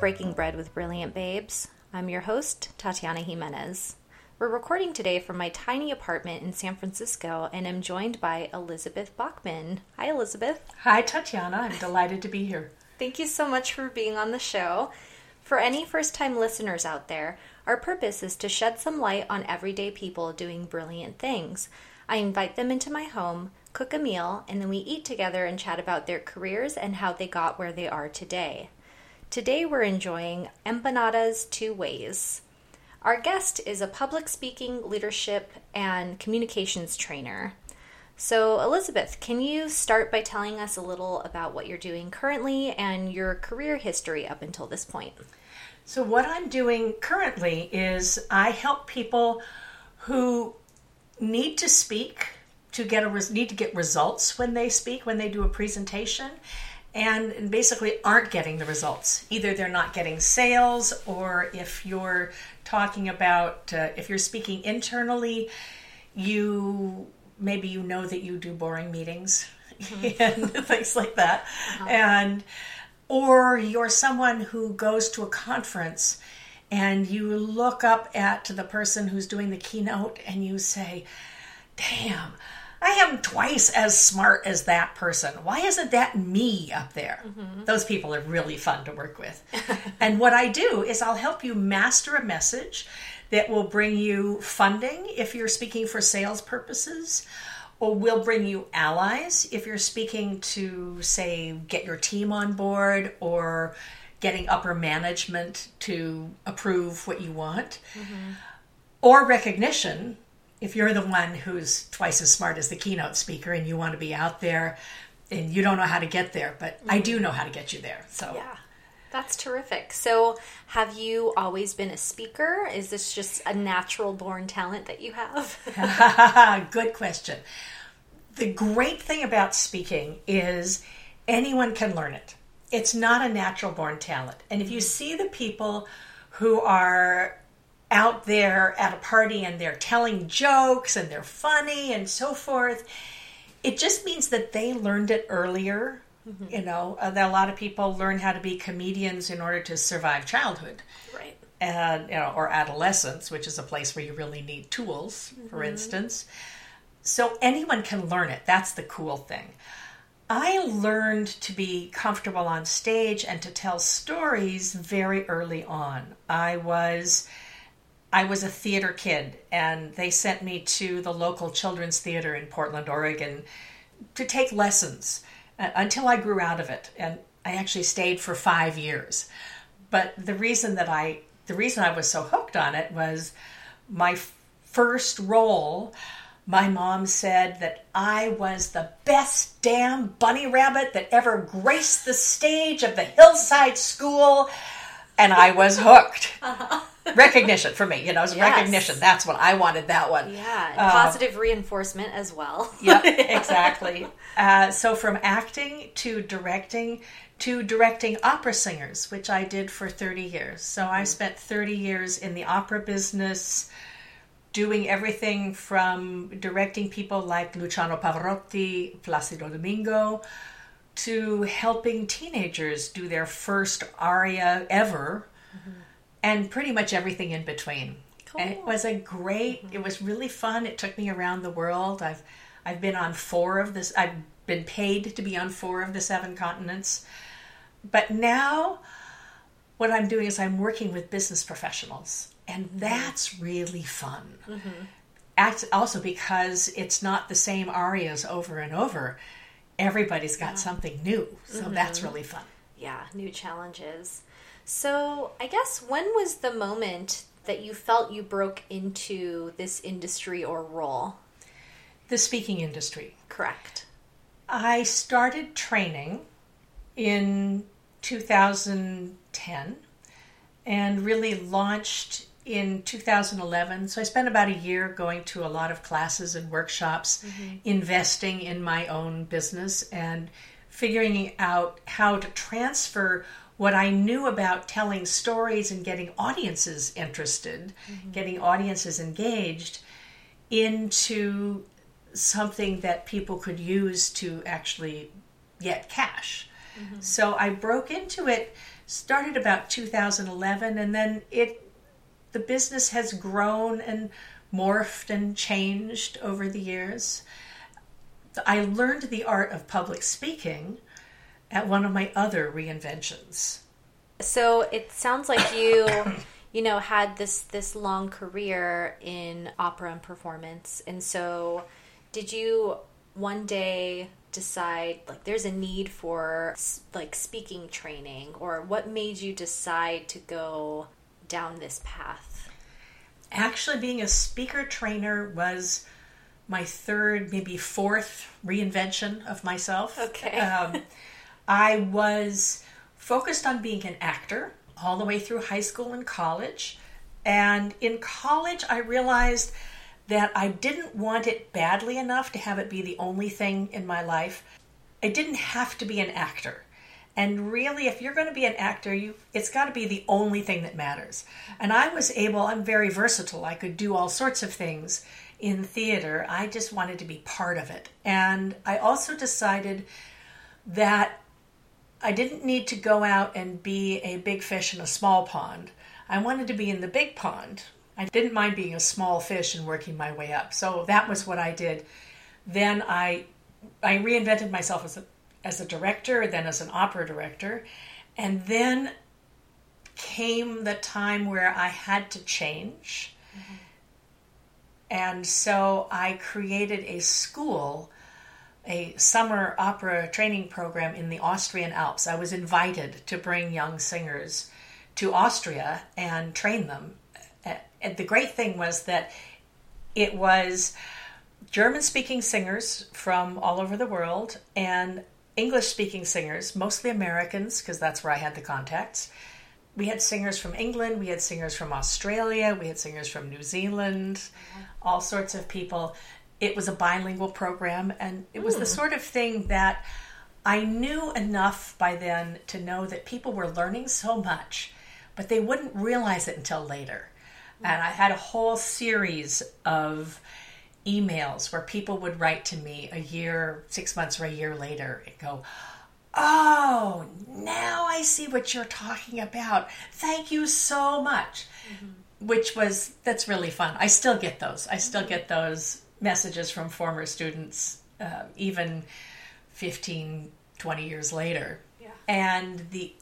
Breaking Bread with Brilliant Babes. I'm your host, Tatiana Jimenez. We're recording today from my tiny apartment in San Francisco, and I'm joined by Elizabeth Bachman. Hi, Elizabeth. Hi, Tatiana. I'm delighted to be here. Thank you so much for being on the show. For any first time listeners out there, our purpose is to shed some light on everyday people doing brilliant things. I invite them into my home, cook a meal, and then we eat together and chat about their careers and how they got where they are today. Today we're enjoying Empanadas Two Ways. Our guest is a public speaking, leadership, and communications trainer. So, Elizabeth, can you start by telling us a little about what you're doing currently and your career history up until this point? So, what I'm doing currently is I help people who need to speak to get a need to get results when they speak when they do a presentation and basically aren't getting the results. Either they're not getting sales, or if you're talking about uh, if you're speaking internally, you maybe you know that you do boring meetings mm-hmm. and things like that, uh-huh. and or you're someone who goes to a conference and you look up at the person who's doing the keynote and you say, "Damn." I am twice as smart as that person. Why isn't that me up there? Mm-hmm. Those people are really fun to work with. and what I do is I'll help you master a message that will bring you funding if you're speaking for sales purposes, or will bring you allies if you're speaking to, say, get your team on board or getting upper management to approve what you want, mm-hmm. or recognition if you're the one who's twice as smart as the keynote speaker and you want to be out there and you don't know how to get there, but. I do know how to get you there. So yeah. That's terrific. So, have you always been a speaker? Is this just a natural born talent that you have? Good question. The great thing about speaking is anyone can learn it. It's not a natural born talent. And if you mm-hmm. see the people who are out there at a party and they're telling jokes and they're funny and so forth. It just means that they learned it earlier. Mm-hmm. You know, uh, that a lot of people learn how to be comedians in order to survive childhood, right? And you know, or adolescence, which is a place where you really need tools, mm-hmm. for instance. So anyone can learn it. That's the cool thing. I learned to be comfortable on stage and to tell stories very early on. I was I was a theater kid, and they sent me to the local children's theater in Portland, Oregon, to take lessons uh, until I grew out of it. And I actually stayed for five years. But the reason that I, the reason I was so hooked on it was my first role. My mom said that I was the best damn bunny rabbit that ever graced the stage of the hillside school, and I was hooked. Uh-huh recognition for me. You know, it's yes. recognition. That's what I wanted. That one. Yeah, uh, positive reinforcement as well. yeah, exactly. Uh, so from acting to directing to directing opera singers, which I did for thirty years. So I mm-hmm. spent thirty years in the opera business. Doing everything from directing people like Luciano Pavarotti, Placido Domingo, to helping teenagers do their first aria ever mm-hmm and pretty much everything in between. Cool. And it was a great. It was really fun. It took me around the world. I've I've been on four of this. I've been paid to be on four of the seven continents. But now, what I'm doing is I'm working with business professionals, and mm-hmm. that's really fun. Mm-hmm. also because it's not the same arias over and over. Everybody's got yeah. something new, so mm-hmm. that's really fun. Yeah, new challenges. So, I guess when was the moment that you felt you broke into this industry or role? The speaking industry. Correct. I started training in 2010 and really launched in 2011. So I spent about a year going to a lot of classes and workshops, mm-hmm. investing in my own business and figuring out how to transfer what I knew about telling stories and getting audiences interested, mm-hmm. getting audiences engaged into something that people could use to actually get cash. So I broke into it, started about 2011, and then it the business has grown and morphed and changed over the years. I learned the art of public speaking at one of my other reinventions. So it sounds like you, you know, had this this long career in opera and performance, and so did you one day decide like there's a need for like speaking training, or what made you decide to go down this path? Actually, being a speaker trainer was my third, maybe fourth reinvention of myself. Okay. Um, I was focused on being an actor all the way through high school and college. And in college, I realized that I didn't want it badly enough to have it be the only thing in my life. I didn't have to be an actor. And really, if you're going to be an actor, you it's got to be the only thing that matters. And I was able, I'm very versatile. I could do all sorts of things in theater. I just wanted to be part of it. And I also decided that I didn't need to go out and be a big fish in a small pond. I wanted to be in the big pond. I didn't mind being a small fish and working my way up. So that was what I did. Then I I reinvented myself as a as a director, then as an opera director, and then came the time where I had to change. Mm-hmm. And so I created a school, a summer opera training program in the Austrian Alps. I was invited to bring young singers to Austria and train them. And the great thing was that it was German speaking singers from all over the world and English speaking singers, mostly Americans, because that's where I had the contacts. We had singers from England, we had singers from Australia, we had singers from New Zealand, all sorts of people. It was a bilingual program, and it was mm. the hmm. sort of thing that I knew enough by then to know that people were learning so much, but they wouldn't realize it until later. And I had a whole series of emails where people would write to me a year, six months, or a year later and go, Oh, now I see what you're talking about. Thank you so much. Mm-hmm. Which was, that's really fun. I still get those. I still mm-hmm. get those messages from former students, uh, even 15, 20 years later. Yeah. And the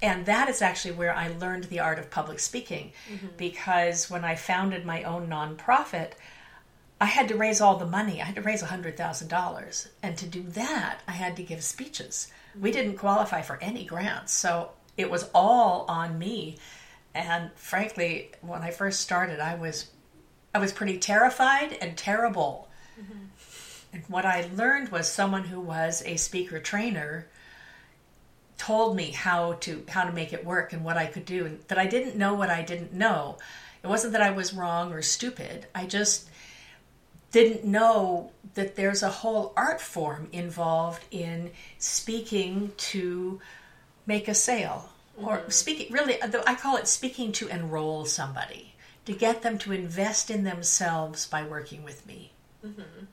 and that is actually where I learned the art of public speaking mm-hmm. because when I founded my own nonprofit, I had to raise all the money. I had to raise $100,000. And to do that, I had to give speeches. We didn't qualify for any grants. So it was all on me. And frankly, when I first started, I was I was pretty terrified and terrible. Mm-hmm. And what I learned was someone who was a speaker trainer told me how to how to make it work and what I could do and that I didn't know what I didn't know. It wasn't that I was wrong or stupid. I just didn't know that there's a whole art form involved in speaking to make a sale or mm-hmm. speaking really i call it speaking to enroll somebody to get them to invest in themselves by working with me mm-hmm.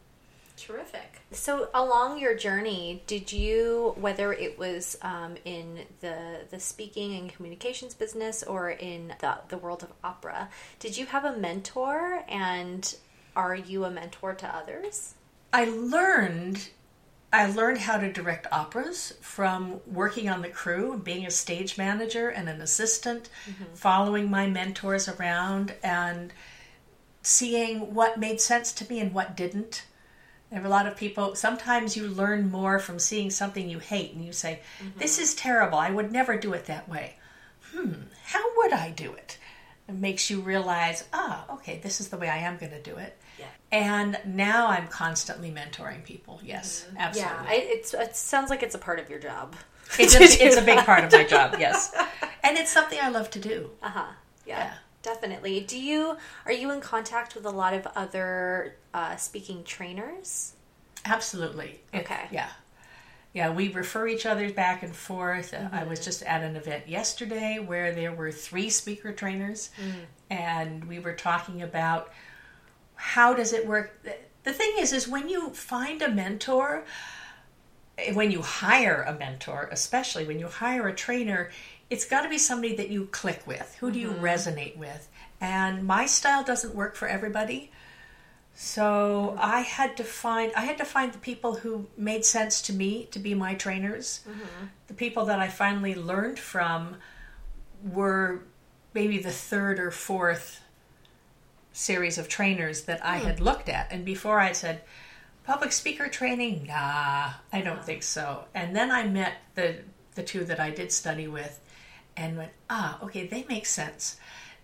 terrific so along your journey did you whether it was um, in the the speaking and communications business or in the, the world of opera did you have a mentor and are you a mentor to others? I learned I learned how to direct operas from working on the crew, being a stage manager and an assistant, mm-hmm. following my mentors around and seeing what made sense to me and what didn't. There are a lot of people, sometimes you learn more from seeing something you hate and you say, mm-hmm. This is terrible. I would never do it that way. Hmm, how would I do it? It makes you realize, ah, okay, this is the way I am going to do it. And now I'm constantly mentoring people. Yes, mm-hmm. absolutely. Yeah, it's, it sounds like it's a part of your job. It's, a, it's a big part of my job, yes. And it's something I love to do. Uh huh. Yeah, yeah, Definitely. Do you are you in contact with a lot of other uh, speaking trainers? Absolutely. Okay. It, yeah. Yeah, we refer each other back and forth. Mm-hmm. I was just at an event yesterday where there were three speaker trainers, mm. and we were talking about how does it work? The thing is, is when you find a mentor, when you hire a mentor, especially when you hire a trainer, it's got to be somebody that you click with. Who do you mm-hmm. resonate with? And my style doesn't work for everybody. So I had to find I had to find the people who made sense to me to be my trainers. Mm-hmm. The people that I finally learned from were maybe the third or fourth series of trainers that I had looked at. And before I said, public speaker training, nah, I don't think so. And then I met the the two that I did study with and went, ah, okay, they make sense.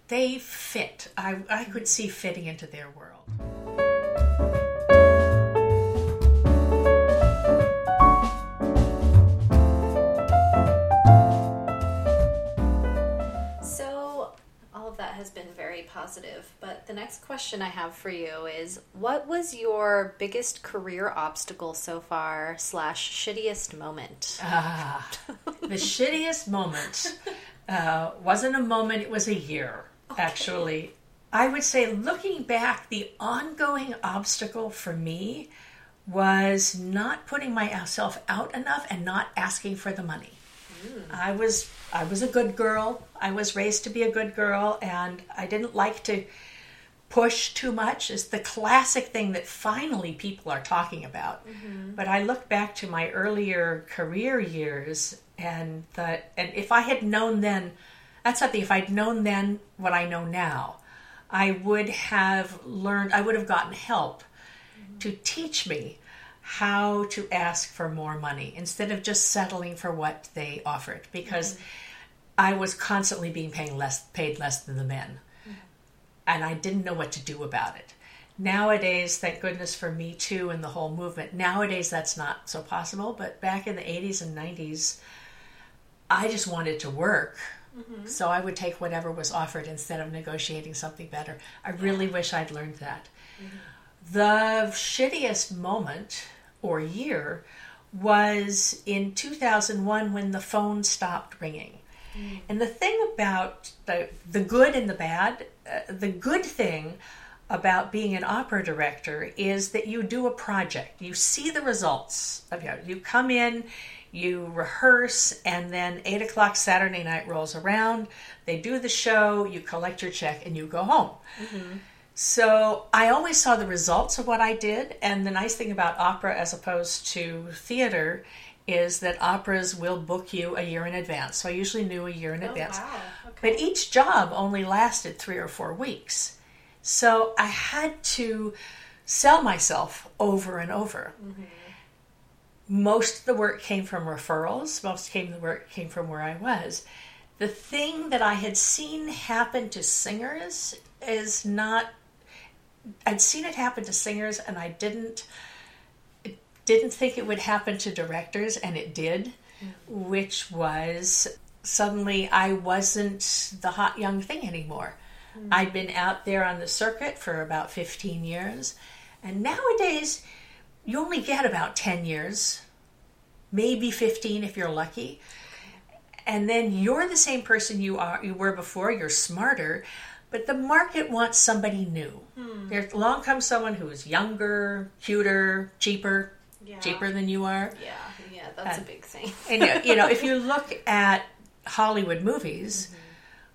They fit. I, I could see fitting into their world. Has been very positive, but the next question I have for you is what was your biggest career obstacle so far, slash, shittiest moment? Ah, the shittiest moment uh, wasn't a moment, it was a year, actually. I would say, looking back, the ongoing obstacle for me was not putting myself out enough and not asking for the money. I was I was a good girl. I was raised to be a good girl and I didn't like to push too much. Is the classic thing that finally people are talking about. Mm-hmm. But I look back to my earlier career years and that and if I had known then that's something if I'd known then what I know now, I would have learned I would have gotten help mm-hmm. to teach me how to ask for more money instead of just settling for what they offered because mm-hmm. I was constantly being paid less paid less than the men. Mm-hmm. And I didn't know what to do about it. Nowadays, thank goodness for Me Too and the whole movement, nowadays that's not so possible, but back in the 80s and 90s, I just wanted to work. Mm-hmm. So I would take whatever was offered instead of negotiating something better. I really wish I'd learned that. The shittiest moment or year was in 2001 when the phone stopped ringing. And the thing about the the good and the bad, uh, the good thing about being an opera director is that you do a project. You see the results of you. You come in, you rehearse, and then eight o'clock Saturday night rolls around. They do the show, you collect your check, and you go home. So I always saw the results of what I did. And the nice thing about opera as opposed to theater is that operas will book you a year in advance. So I usually knew a year in oh, advance. wow. Okay. But each job only lasted three or four weeks. So I had to sell myself over and over. Mm-hmm. Most of the work came from referrals, most came the work came from where I was. The thing that I had seen happen to singers is not I'd seen it happen to singers and I didn't didn't think it would happen to directors and it did, mm. which was suddenly I wasn't the hot young thing anymore. Mm. I'd been out there on the circuit for about 15 years, and nowadays you only get about 10 years, maybe 15 if you're lucky. And then you're the same person you are you were before, you're smarter, but the market wants somebody new. Hmm. There along comes someone who's younger, cuter, cheaper, Yeah. cheaper than you are. Yeah, yeah, that's a big thing. And uh, you know, if you look at Hollywood movies, mm-hmm.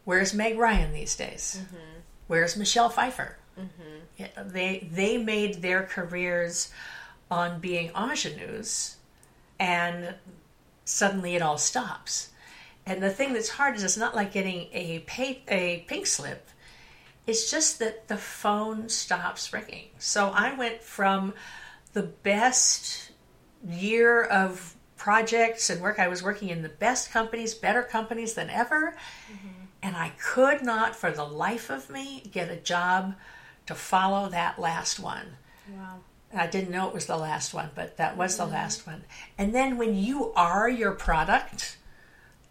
where's Meg Ryan these days? Mm-hmm. Where's Michelle Pfeiffer? Mm-hmm. Yeah, they they made their careers on being ingenues, and suddenly it all stops. And the thing that's hard is it's not like getting a pay, a pink slip. It's just that the phone stops ringing. So I went from the best year of projects and work. I was working in the best companies, better companies than ever. Mm-hmm. And I could not, for the life of me, get a job to follow that last one. Wow. I didn't know it was the last one, but that was the mm-hmm. last one. And then when you are your product,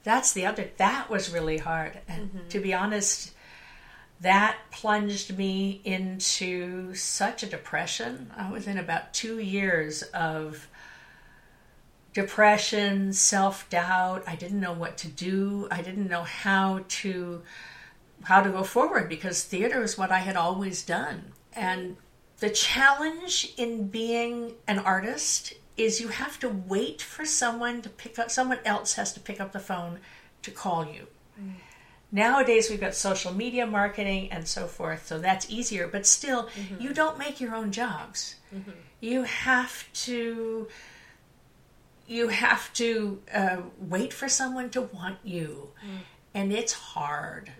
that's the other, that was really hard. And mm-hmm. to be honest, that plunged me into such a depression. I was in about two years of depression, self doubt. I didn't know what to do. I didn't know how to how to go forward because theater is what I had always done. And the challenge in being an artist is you have to wait for someone to pick up someone else has to pick up the phone to call you. Mm. Nowadays we've got social media marketing and so forth, so that's easier, but still you don't make your own jobs. You have to you have to uh, wait for someone to want you, and it's hard.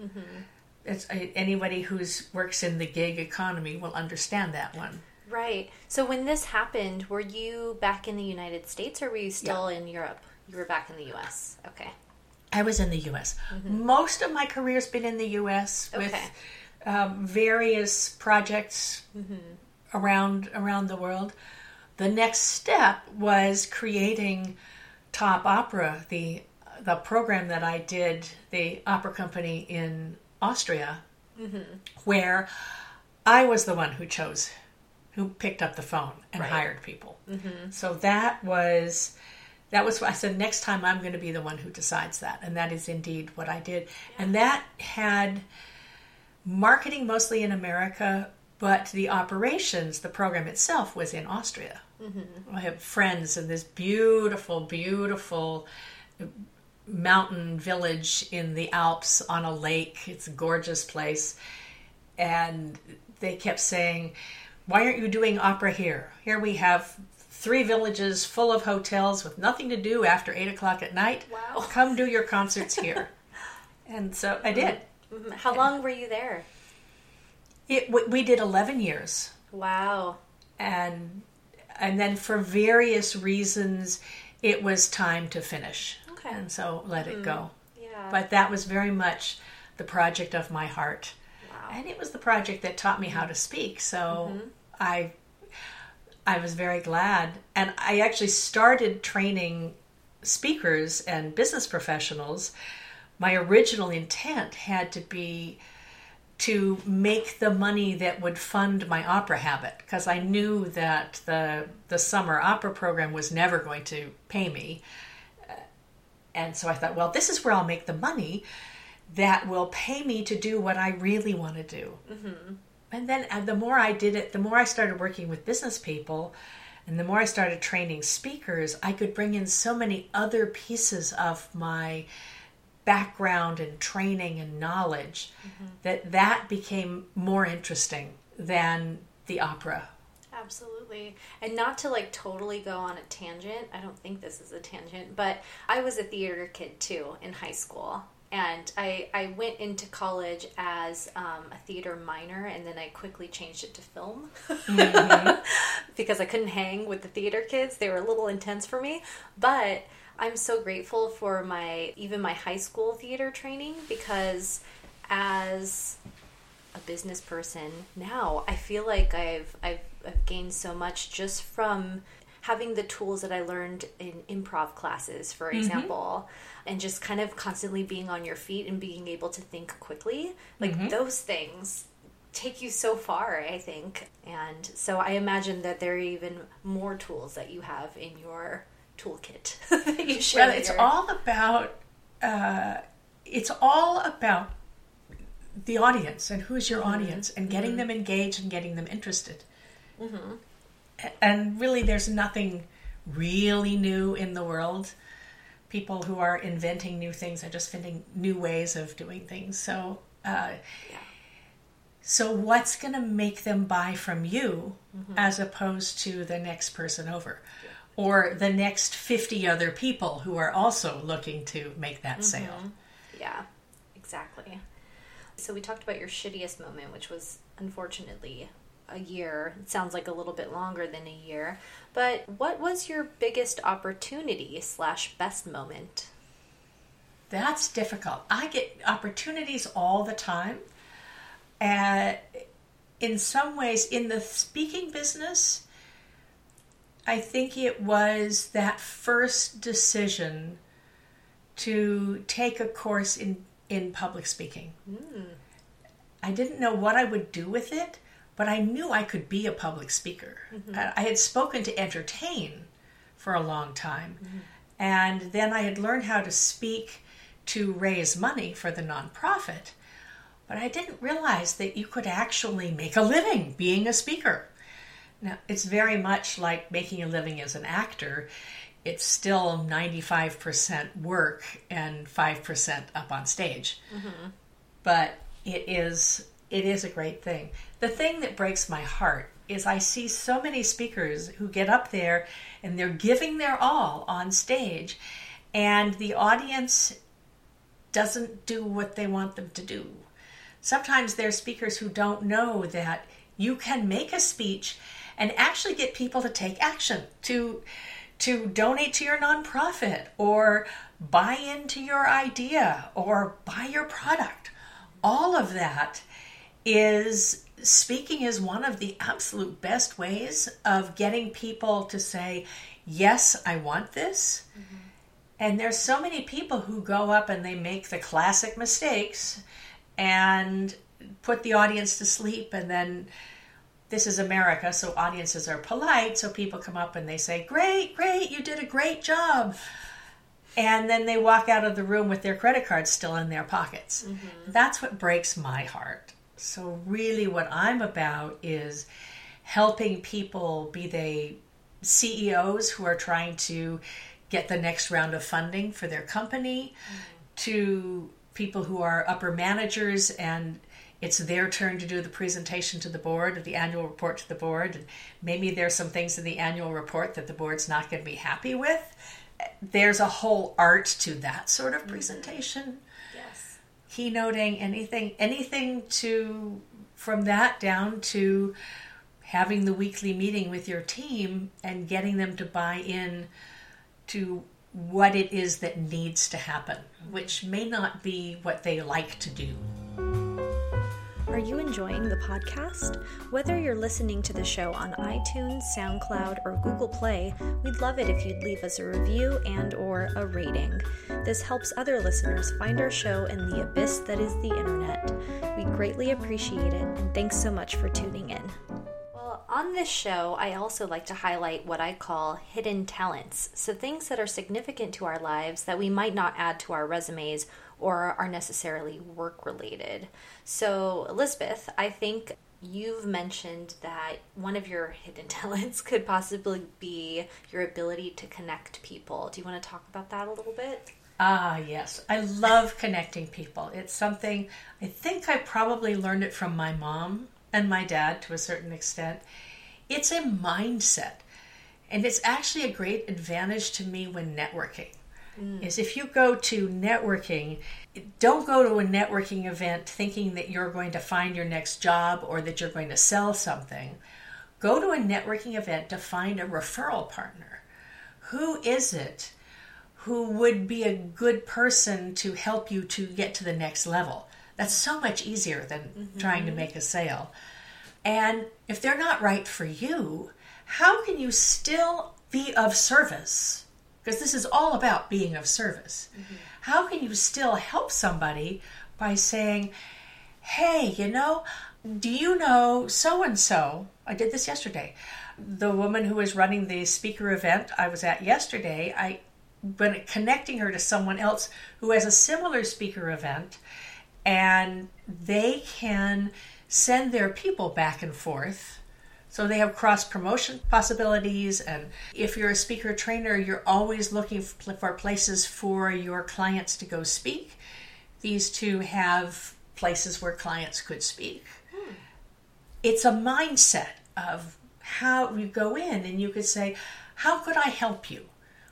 It's uh, anybody who's works in the gig economy will understand that one. Right. So when this happened, were you back in the United States or were you still in Europe? You were back in the US. Okay. I was in the U.S. Mm-hmm. Most of my career's been in the U.S. with um, various projects mm-hmm. around around the world. The next step was creating Top Opera, the the program that I did, the opera company in Austria, mm-hmm. where I was the one who chose, who picked up the phone and Right. hired people. So that was that was I said next time I'm going to be the one who decides that, and that is indeed what I did. And that had marketing mostly in America, but the operations, the program itself, was in Austria. Mm-hmm. I have friends in this beautiful, beautiful uh, mountain village in the Alps on a lake. It's a gorgeous place. And they kept saying, Why aren't you doing opera here? Here we have three villages full of hotels with nothing to do after eight o'clock at night. Wow. Come do your concerts here. and so I mm-hmm. did. Mhm. How long were you there? It, we, we did 11 years. Wow. And, and then for various reasons, it was time to finish. Okay. And so let it mm-hmm. go. Yeah. But that was very much the project of my heart. wow. and it was the project that taught me how to speak so mm-hmm. i i was very glad. And i actually started training speakers and business professionals. My original intent had to be to make the money that would fund my opera habit because i knew that the the summer opera program was never going to pay me. Uh, and so i thought well this is where i'll make the money that will pay me to do what I really want to do. Mm-hmm. And then uh, the more I did it, the more I started working with business people, and the more I started training speakers, I could bring in so many other pieces of my background and training and knowledge that that became more interesting than the opera. Absolutely. And not to like totally go on a tangent. I don't think this is a tangent, but I was a theater kid too in high school. And I, I went into college as um, a theater minor, and then I quickly changed it to film because I couldn't hang with the theater kids. They were a little intense for me. But I'm so grateful for my even my high school theater training because as a business person now i feel like I've, I've i've gained so much just from having the tools that i learned in improv classes for mm-hmm. example and just kind of constantly being on your feet and being able to think quickly like mm-hmm. those things take you so far i think. And so i imagine that there are even more tools that you have in your toolkit that you share Well, it's here. all about uh, it's all about the audience and who's your mm-hmm. audience and getting them engaged and getting them interested. A- And really, there's nothing really new in the world. People who are inventing new things are just finding new ways of doing things. So, uh, so what's going to make them buy from you as opposed to the next person over? Or the next 50 other people who are also looking to make that sale. Yeah, exactly. So we talked about your shittiest moment, which was unfortunately a year. It sounds like a little bit longer than a year. But what was your biggest opportunity slash best moment? That's difficult. I get opportunities all the time. Uh, in some ways, in the speaking business, I think it was that first decision to take a course in, in public speaking. I didn't know what I would do with it, but I knew I could be a public speaker. I I had spoken to entertain for a long time, and then I had learned how to speak to raise money for the nonprofit. But I didn't realize that you could actually make a living being a speaker. Now, it's very much like making a living as an actor. It's still 95% work and 5% up on stage. Mm-hmm. But it is it is a great thing. The thing that breaks my heart is I see so many speakers who get up there and they're giving their all on stage and the audience doesn't do what they want them to do. Sometimes there are speakers who don't know that you can make a speech and actually get people to take action, to to donate to your nonprofit or buy into your idea or buy your product. All of that is speaking is one of the absolute best ways of getting people to say, Yes, I want this. Mm-hmm. And there's so many people who go up and they make the classic mistakes and put the audience to sleep and then this is America, so audiences are polite. So people come up and they say, Great, great, you did a great job. And then they walk out of the room with their credit cards still in their pockets. Mm-hmm. That's what breaks my heart. So, really, what I'm about is helping people, be they CEOs who are trying to get the next round of funding for their company, mm-hmm. to people who are upper managers and it's their turn to do the presentation to the board, the annual report to the board. And maybe there's some things in the annual report that the board's not going to be happy with. There's a whole art to that sort of mm-hmm. presentation. Keynoting, anything, anything to from that down to having the weekly meeting with your team and getting them to buy in to what it is that needs to happen, which may not be what they like to do. Are you enjoying the podcast? Whether you're listening to the show on iTunes, SoundCloud, or Google Play, we'd love it if you'd leave us a review and or a rating. This helps other listeners find our show in the abyss that is the internet. We greatly appreciate it and thanks so much for tuning in. Well, on this show, I also like to highlight what I call hidden talents. So, things that are significant to our lives that we might not add to our resumes or are necessarily work related. So, Elizabeth, I think you've mentioned that one of your hidden talents could possibly be your ability to connect people. Do you want to talk about that a little bit? Ah, yes. I love connecting people. It's something I think I probably learned it from my mom and my dad to a certain extent. It's a mindset. And it's actually a great advantage to me when networking mm. is if you go to networking, don't go to a networking event thinking that you're going to find your next job or that you're going to sell something. Go to a networking event to find a referral partner. Who is it who would be a good person to help you to get to the next level? That's so much easier than mm-hmm. trying to make a sale. And if they're not right for you, how can you still be of service? Because this is all about being of service. Mm-hmm. How can you still help somebody by saying, hey, you know, do you know so and so? I did this yesterday. The woman who was running the speaker event I was at yesterday, I been connecting her to someone else who has a similar speaker event and they can send their people back and forth so they have cross promotion possibilities. And if you're a speaker trainer, you're always looking for places for your clients to go speak. These two have places where clients could speak. Hmm. It's a mindset of how you go in and you could say, How could I help you?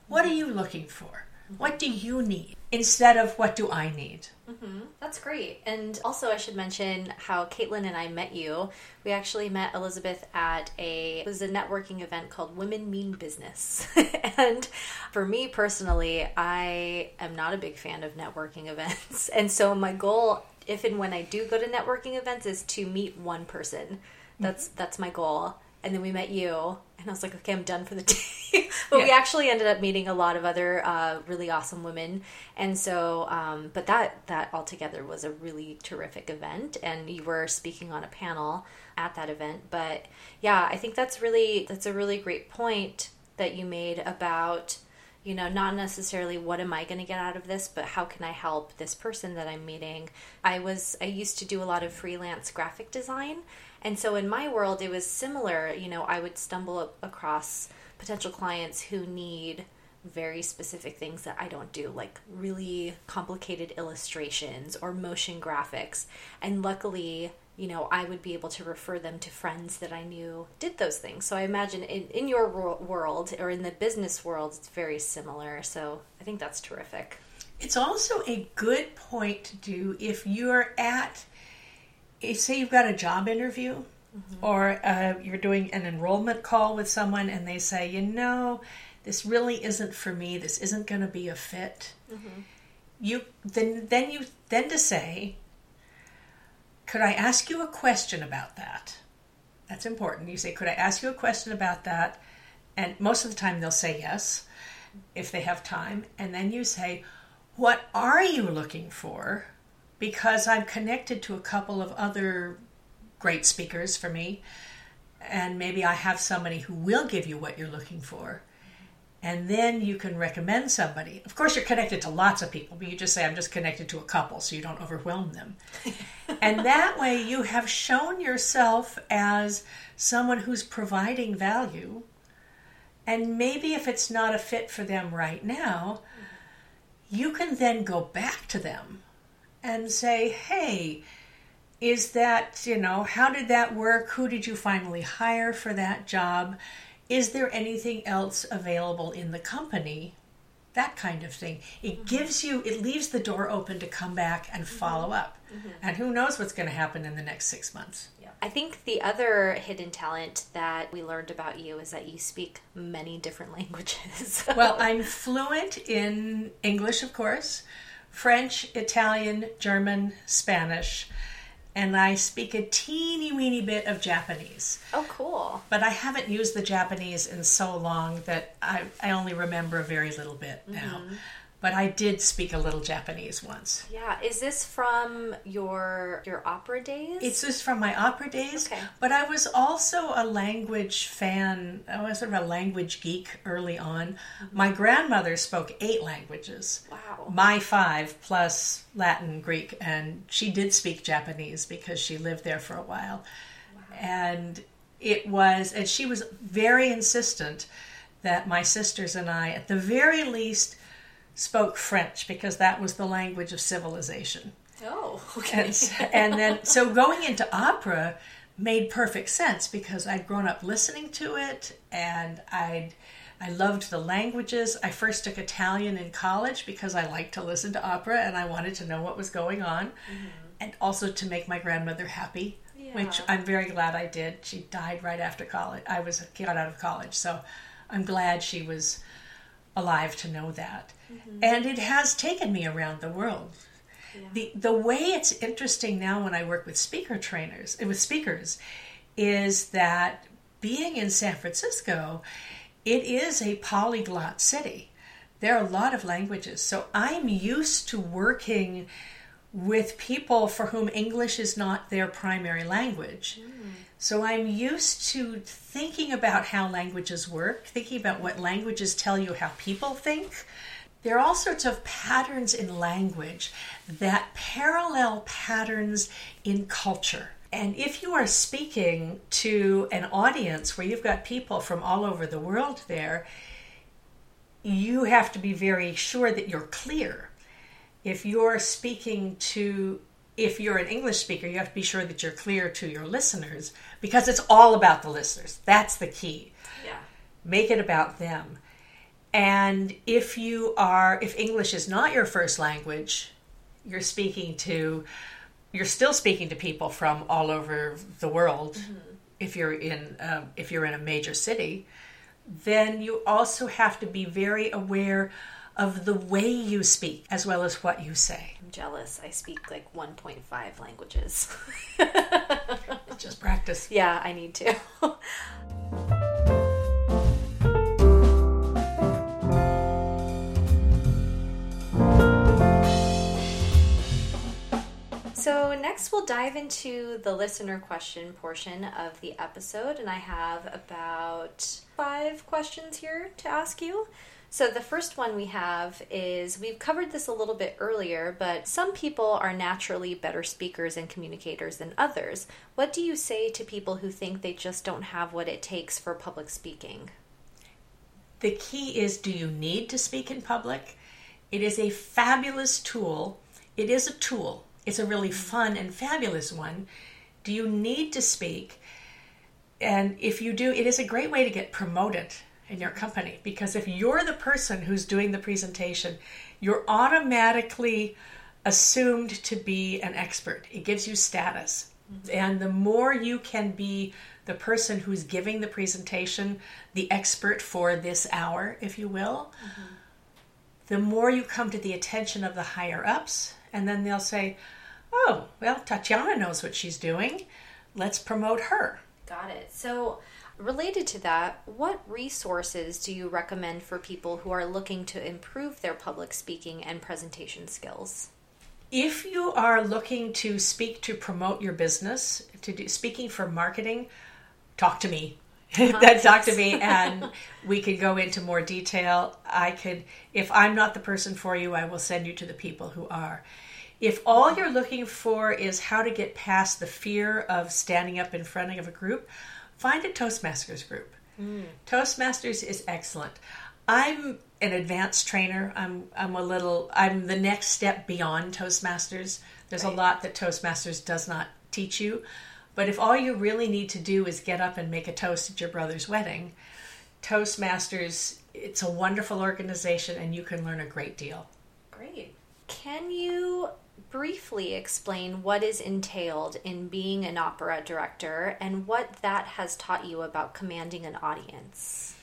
What are you looking for? What do you need? Instead of what do I need? Mm-hmm. That's great. And also, I should mention how Caitlin and I met you. We actually met Elizabeth at a it was a networking event called Women Mean Business. and for me personally, I am not a big fan of networking events. And so my goal, if and when I do go to networking events, is to meet one person. That's that's my goal and then we met you and i was like okay i'm done for the day. But yeah. we actually ended up meeting a lot of other uh, really awesome women. And so um, but that that altogether was a really terrific event and you were speaking on a panel at that event. But yeah i think that's really that's a really great point that you made about you know, not necessarily what am I going to get out of this, but how can I help this person that I'm meeting. I was I used to do a lot of freelance graphic design, and so in my world it was similar, you know, I would stumble across potential clients who need very specific things that I don't do, like really complicated illustrations or motion graphics. And luckily, you know, I would be able to refer them to friends that I knew did those things. So I imagine in, in your world or in the business world, it's very similar. So I think that's terrific. It's also a good point to do if you're at, say, you've got a job interview mm-hmm. or uh, you're doing an enrollment call with someone and they say, you know, this really isn't for me. This isn't going to be a fit. Mm-hmm. You then then you then to say, could I ask you a question about that? That's important. You say, could I ask you a question about that? And most of the time they'll say yes if they have time. And then you say, what are you looking for? Because I'm connected to a couple of other great speakers for me. And maybe I have somebody who will give you what you're looking for and then you can recommend somebody. Of course, you're connected to lots of people, but you just say, I'm just connected to a couple, so you don't overwhelm them. and that way, you have shown yourself as someone who's providing value. And maybe if it's not a fit for them right now, you can then go back to them and say, hey, is that, you know, how did that work? Who did you finally hire for that job? is there anything else available in the company? That kind of thing. It mm-hmm. gives you, it leaves the door open to come back and mm-hmm. follow up. Mm-hmm. And who knows what's going to happen in the next six months. Yeah. I think the other hidden talent that we learned about you is that you speak many different languages. well, I'm fluent in English, of course, French, Italian, German, Spanish and I speak a teeny weeny bit of Japanese. Oh, cool. But I haven't used the Japanese in so long that I, I only remember a very little bit now. Mm-hmm but I did speak a little Japanese once. Yeah, is this from your your opera days? It's just from my opera days. Okay. But I was also a language fan. I was sort of a language geek early on. Mm-hmm. My grandmother spoke eight languages. Wow. My five plus Latin, Greek, and she did speak Japanese because she lived there for a while. Wow. And it was, and she was very insistent that my sisters and I, at the very least, spoke French because that was the language of civilization. Oh, okay. And, and then, so going into opera made perfect sense because I'd grown up listening to it and I'd I loved the languages. I first took Italian in college because I liked to listen to opera and I wanted to know what was going on mm-hmm. and also to make my grandmother happy, yeah. which I'm very glad I did. She died right after college. I was got out of college, so I'm glad she was alive to know that. Mm-hmm. And it has taken me around the world. Yeah. The the way it's interesting now when I work with speaker trainers, with speakers, is that being in San Francisco, it is a polyglot city. There are a lot of languages. So I'm used to working with people for whom English is not their primary language. Mm. So I'm used to thinking about how languages work, thinking about what languages tell you how people think. There are all sorts of patterns in language that parallel patterns in culture. And if you are speaking to an audience where you've got people from all over the world there, you have to be very sure that you're clear. If you're speaking to if you're an English speaker, you have to be sure that you're clear to your listeners because it's all about the listeners. That's the key. Yeah. Make it about them. And if you are, if English is not your first language, you're speaking to, you're still speaking to people from all over the world. Mm-hmm. If you're in, um, if you're in a major city, then you also have to be very aware of the way you speak as well as what you say. I'm jealous. I speak like 1.5 languages. Just practice. Yeah, I need to. So, next we'll dive into the listener question portion of the episode, and I have about five questions here to ask you. So, the first one we have is we've covered this a little bit earlier, but some people are naturally better speakers and communicators than others. What do you say to people who think they just don't have what it takes for public speaking? The key is do you need to speak in public? It is a fabulous tool. It is a tool, it's a really fun and fabulous one. Do you need to speak? And if you do, it is a great way to get promoted in your company because if you're the person who's doing the presentation, you're automatically assumed to be an expert. It gives you status. Mm-hmm. And the more you can be the person who's giving the presentation, the expert for this hour, if you will, mm-hmm. the more you come to the attention of the higher ups. And then they'll say, oh, well, Tatiana knows what she's doing. Let's promote her. Got it. So, Related to that, what resources do you recommend for people who are looking to improve their public speaking and presentation skills? If you are looking to speak to promote your business, to do speaking for marketing, talk to me. Uh-huh. talk to me and we could go into more detail. I could if I'm not the person for you, I will send you to the people who are. If all you're looking for is how to get past the fear of standing up in front of a group, find a Toastmasters group. Mm. Toastmasters is excellent. I'm an advanced trainer. I'm I'm a little I'm the next step beyond Toastmasters. There's right. a lot that Toastmasters does not teach you. But if all you really need to do is get up and make a toast at your brother's wedding, Toastmasters it's a wonderful organization and you can learn a great deal. Great. Can you briefly explain what is entailed in being an opera director and what that has taught you about commanding an audience?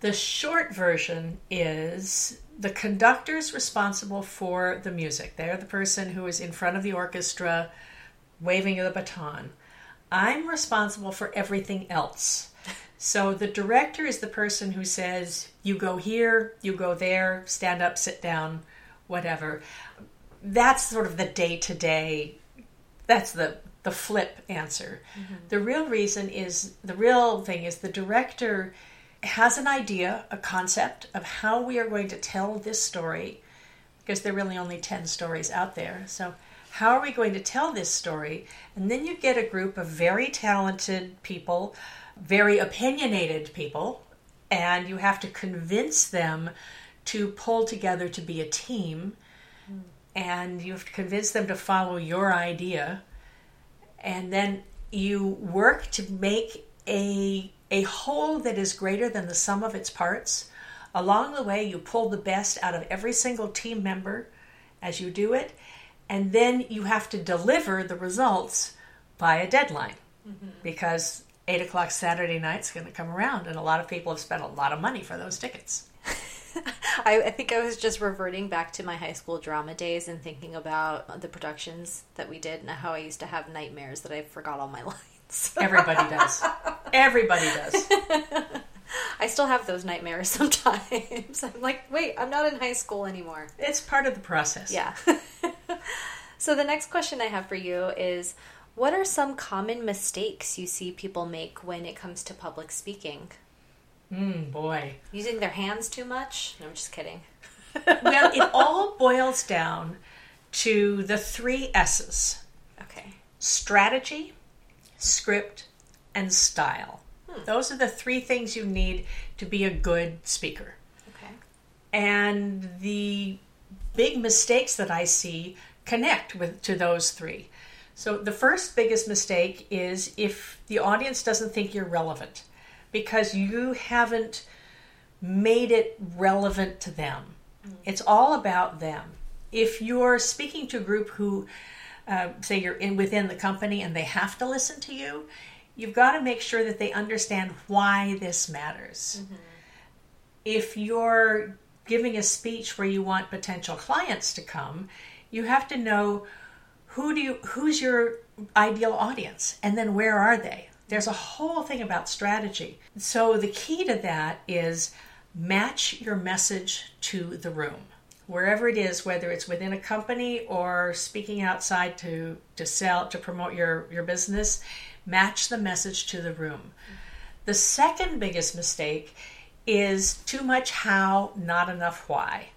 The short version is the conductor's responsible for the music. They're the person who is in front of the orchestra waving the baton. I'm responsible for everything else. So the director is the person who says, you go here, you go there, stand up, sit down, whatever that's sort of the day to day. That's the the flip answer. Mm-hmm. The real reason is the real thing is the director has an idea, a concept of how we are going to tell this story because there are really only 10 stories out there. So, how are we going to tell this story? And then you get a group of very talented people, very opinionated people, and you have to convince them to pull together to be a team and you have to convince them to follow your idea. And then you work to make a a whole that is greater than the sum of its parts. Along the way you pull the best out of every single team member as you do it and then you have to deliver the results by a deadline. Mm-hmm. because 8 o'clock saturday night is going to come around and a lot of people have spent a lot of money for those tickets I, I, think I was just reverting back to my high school drama days and thinking about the productions that we did and how I used to have nightmares that I forgot all my lines. Everybody does. Everybody does. I still have those nightmares sometimes. I'm like, wait, I'm not in high school anymore. It's part of the process. Yeah. so the next question I have for you is what are some common mistakes you see people make when it comes to public speaking? Mm, boy. Using their hands too much? No, I'm just kidding. well, it all boils down to the three S's. Okay. Strategy, script, and style. Hmm. Those are the three things you need to be a good speaker. Okay. And the big mistakes that I see connect with to those three. So the first biggest mistake is if the audience doesn't think you're relevant because you haven't made it relevant to them. Mm-hmm. It's all about them. If you're speaking to a group who, uh, say, you're in within the company and they have to listen to you, you've got to make sure that they understand why this matters. Mm-hmm. If you're giving a speech where you want potential clients to come, you have to know who do you who's your ideal audience and then where are they there's a whole thing about strategy. So the key to that is match your message to the room. Wherever it is, whether it's within a company or speaking outside to, to sell, to promote your, your business, match the message to the room. The second biggest mistake is too much how, not enough why.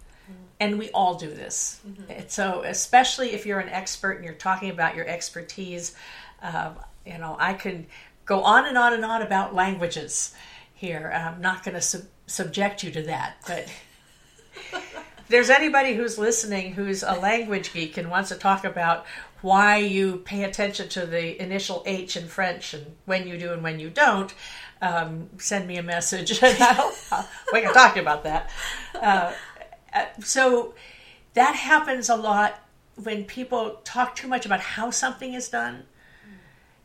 And we all do this. So, especially if you're an expert and you're talking about your expertise, uh, you know, I could go on and on and on about languages here. I'm not going to sub- subject you to that, but if there's anybody who's listening who's a language geek and wants to talk about why you pay attention to the initial H in French and when you do and when you don't, um, send me a message and I'll, I'll, we can talk about that. Uh, uh, so that happens a lot when people talk too much about how something is done.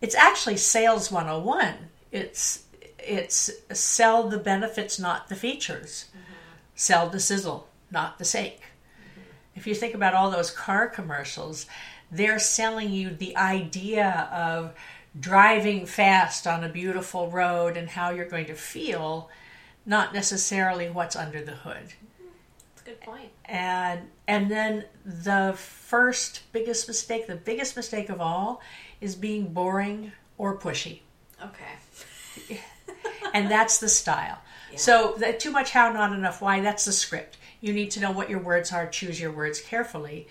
It's actually sales 101. It's it's sell the benefits, not the features. Mm-hmm. Sell the sizzle, not the sake. Mm-hmm. If you think about all those car commercials, they're selling you the idea of driving fast on a beautiful road and how you're going to feel, not necessarily what's under the hood. Good point. And and then the first biggest mistake, the biggest mistake of all, is being boring or pushy. Okay. and that's the style. So the too much how, not enough why. That's the script. You need to know what your words are. Choose your words carefully.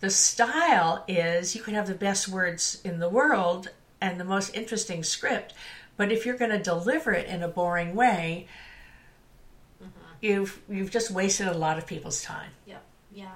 The style is you can have the best words in the world and the most interesting script, but if you're going to deliver it in a boring way, you've you've just wasted a lot of people's time. Yep. Yeah.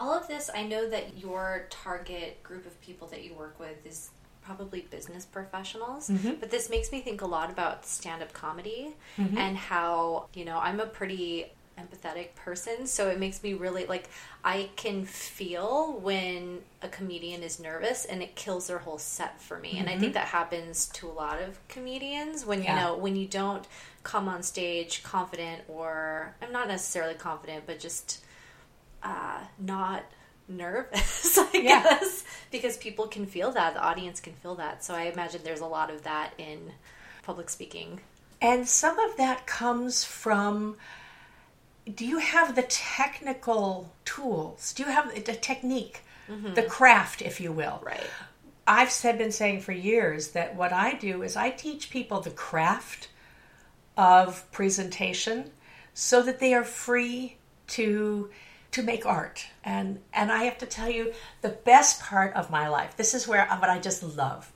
All of this, I know that your target group of people that you work with is probably business professionals, mm-hmm. but this makes me think a lot about stand up comedy mm-hmm. and how, you know, I'm a pretty empathetic person, so it makes me really like I can feel when a comedian is nervous and it kills their whole set for me. And I mm-hmm. think that happens to a lot of comedians when you know when you don't come on stage confident or I'm not necessarily confident, but just uh, not nervous, I Yeah. guess, because people can feel that. The audience can feel that. So I imagine there's a lot of that in public speaking. And some of that comes from do you have the technical tools? Do you have the technique, the craft, if you will? Right. I've said, been saying for years that what I do is I teach people the craft of presentation so that they are free to to make art. And and I have to tell you the best part of my life. This is where what I just love.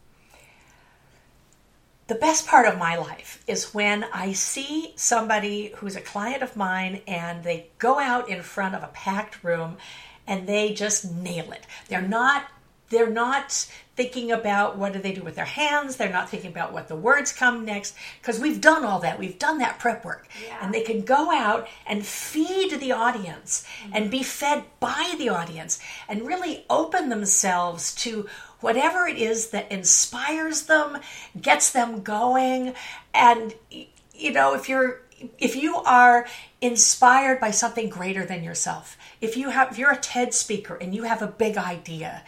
The best part of my life is when I see somebody who's a client of mine and they go out in front of a packed room and they just nail it. They're not they're not thinking about what do they do with their hands. They're not thinking about what the words come next because we've done all that. We've done that prep work. Yeah. And they can go out and feed the audience and be fed by the audience and really open themselves to whatever it is that inspires them, gets them going. And, you know, if you're if you are inspired by something greater than yourself, if you have if you're a TED speaker and you have a big idea,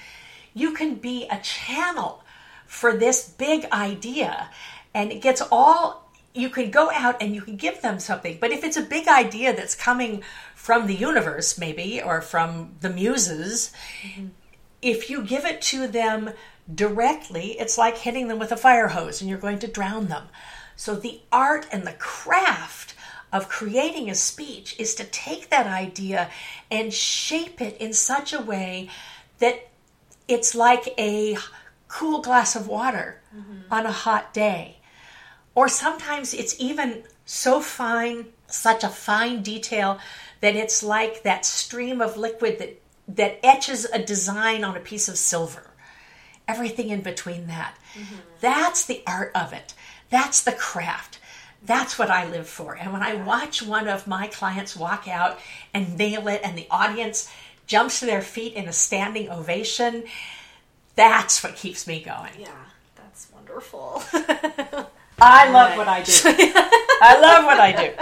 you can be a channel for this big idea. And it gets all you can go out and you can give them something. But if it's a big idea that's coming from the universe maybe or from the muses mm-hmm. if you give it to them directly it's like hitting them with a fire hose and you're going to drown them. So the art and the craft of creating a speech is to take that idea and shape it in such a way that it's like a cool glass of water mm-hmm. on a hot day. Or sometimes it's even so fine, such a fine detail that it's like that stream of liquid that, that etches a design on a piece of silver. Everything in between that. Mm-hmm. That's the art of it. That's the craft. That's what I live for. And when I watch one of my clients walk out and nail it, and the audience jumps to their feet in a standing ovation, that's what keeps me going. Yeah, that's wonderful. I love what I do. I love what I do.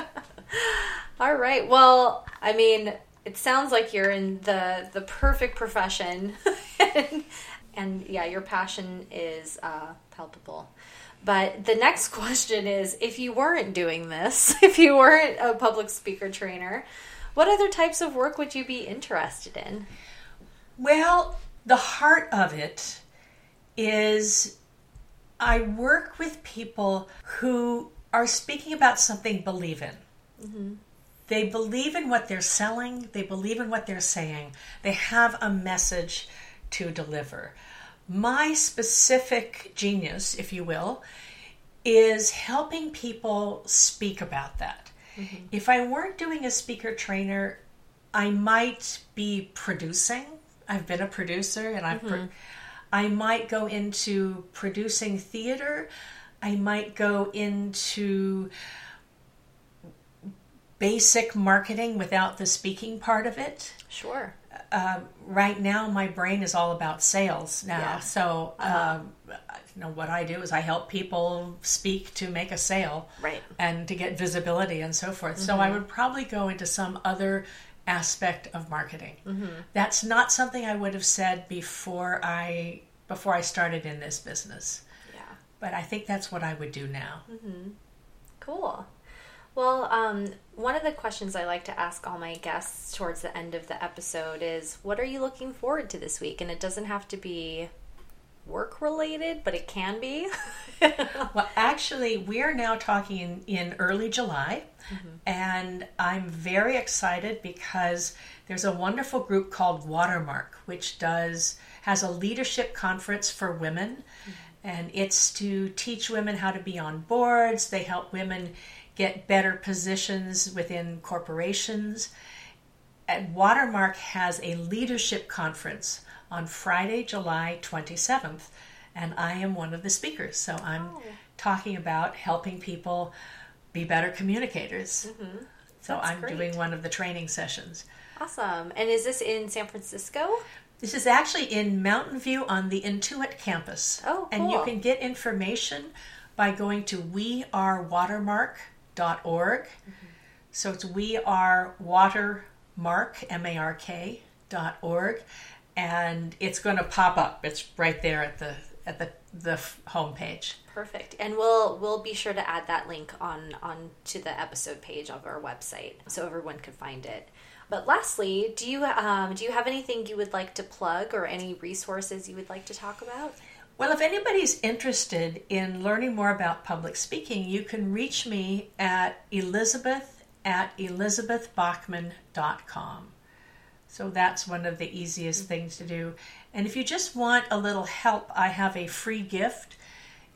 All right. Well, I mean, it sounds like you're in the the perfect profession, and, and yeah, your passion is uh, palpable. But the next question is: If you weren't doing this, if you weren't a public speaker trainer, what other types of work would you be interested in? Well, the heart of it is I work with people who are speaking about something believe in. Mm-hmm. They believe in what they're selling, they believe in what they're saying, they have a message to deliver. My specific genius, if you will, is helping people speak about that. Mm-hmm. If I weren't doing a speaker trainer, I might be producing. I've been a producer and I've pro- mm-hmm. I might go into producing theater. I might go into basic marketing without the speaking part of it. Sure. Uh, right now, my brain is all about sales now. Yeah. So, um, you know, what I do is I help people speak to make a sale Right. and to get visibility and so forth. So, I mm-hmm. would probably go into some other aspect of marketing. Mm-hmm. That's not something I would have said before I before I started in this business. Yeah. But I think that's what I would do now. Mm-hmm. Cool. Well, um, one of the questions I like to ask all my guests towards the end of the episode is what are you looking forward to this week? And it doesn't have to be work related, but it can be. Well, actually, we are now talking in, in early July, mm-hmm. and I'm very excited because there's a wonderful group called Watermark, which does has a leadership conference for women, mm-hmm. and it's to teach women how to be on boards. They help women get better positions within corporations. And Watermark has a leadership conference on Friday, July 27th, and I am one of the speakers. So I'm Oh. talking about helping people be better communicators. So Mm-hmm. That's I'm great. doing one of the training sessions. awesome. And is this in San Francisco? This is actually in Mountain View on the Intuit campus. Oh, cool. And you can get information by going to wearewatermark.org. Mm-hmm. So it's wearewatermark, M-A-R-K, M-A-R-K, dot org. And it's going to pop up. It's right there at the at the the homepage. Perfect. And we'll we'll be sure to add that link on on to the episode page of our website so everyone can find it. But lastly, do you um, do you have anything you would like to plug or any resources you would like to talk about? Well, if anybody's interested in learning more about public speaking, you can reach me at elizabeth at elizabethbachman.com. So that's one of the easiest things to do. And if you just want a little help, I have a free gift.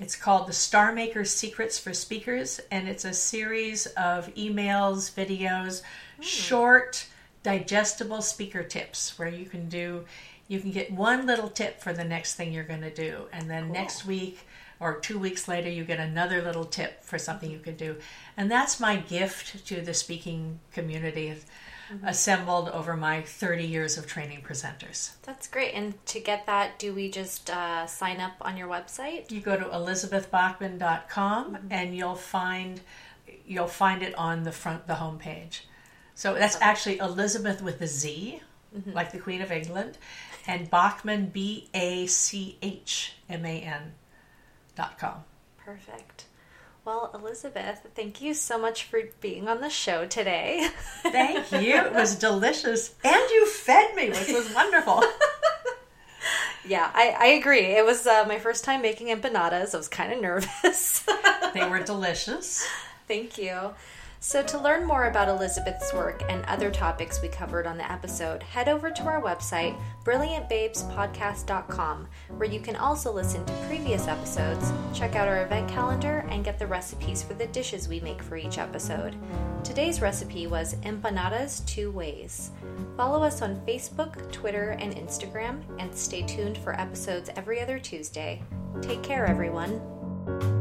It's called the Star Maker Secrets for Speakers, and it's a series of emails, videos, hmm. short, digestible speaker tips where you can do you can get one little tip for the next thing you're going to do, and then next week or two weeks later you get another little tip for something you can do. And that's my gift to the speaking community mm-hmm. assembled over my 30 years of training presenters. That's great. And to get that, do we just uh, sign up on your website? You go to elizabethbachman.com mm-hmm. and you'll find you'll find it on the front the home page. So that's actually Elizabeth with a Z, mm-hmm. like the Queen of England, and Bachman B A C H M A N dot com. Perfect. Well, Elizabeth, thank you so much for being on the show today. Thank you. It was delicious. And you fed me, which was wonderful. yeah, I, I agree. It was uh, my first time making empanadas. I was kind of nervous. They were delicious. Thank you. So, to learn more about Elizabeth's work and other topics we covered on the episode, head over to our website, brilliantbabespodcast.com, where you can also listen to previous episodes, check out our event calendar, and get the recipes for the dishes we make for each episode. Today's recipe was empanadas two ways. Follow us on Facebook, Twitter, and Instagram, and stay tuned for episodes every other Tuesday. Take care, everyone.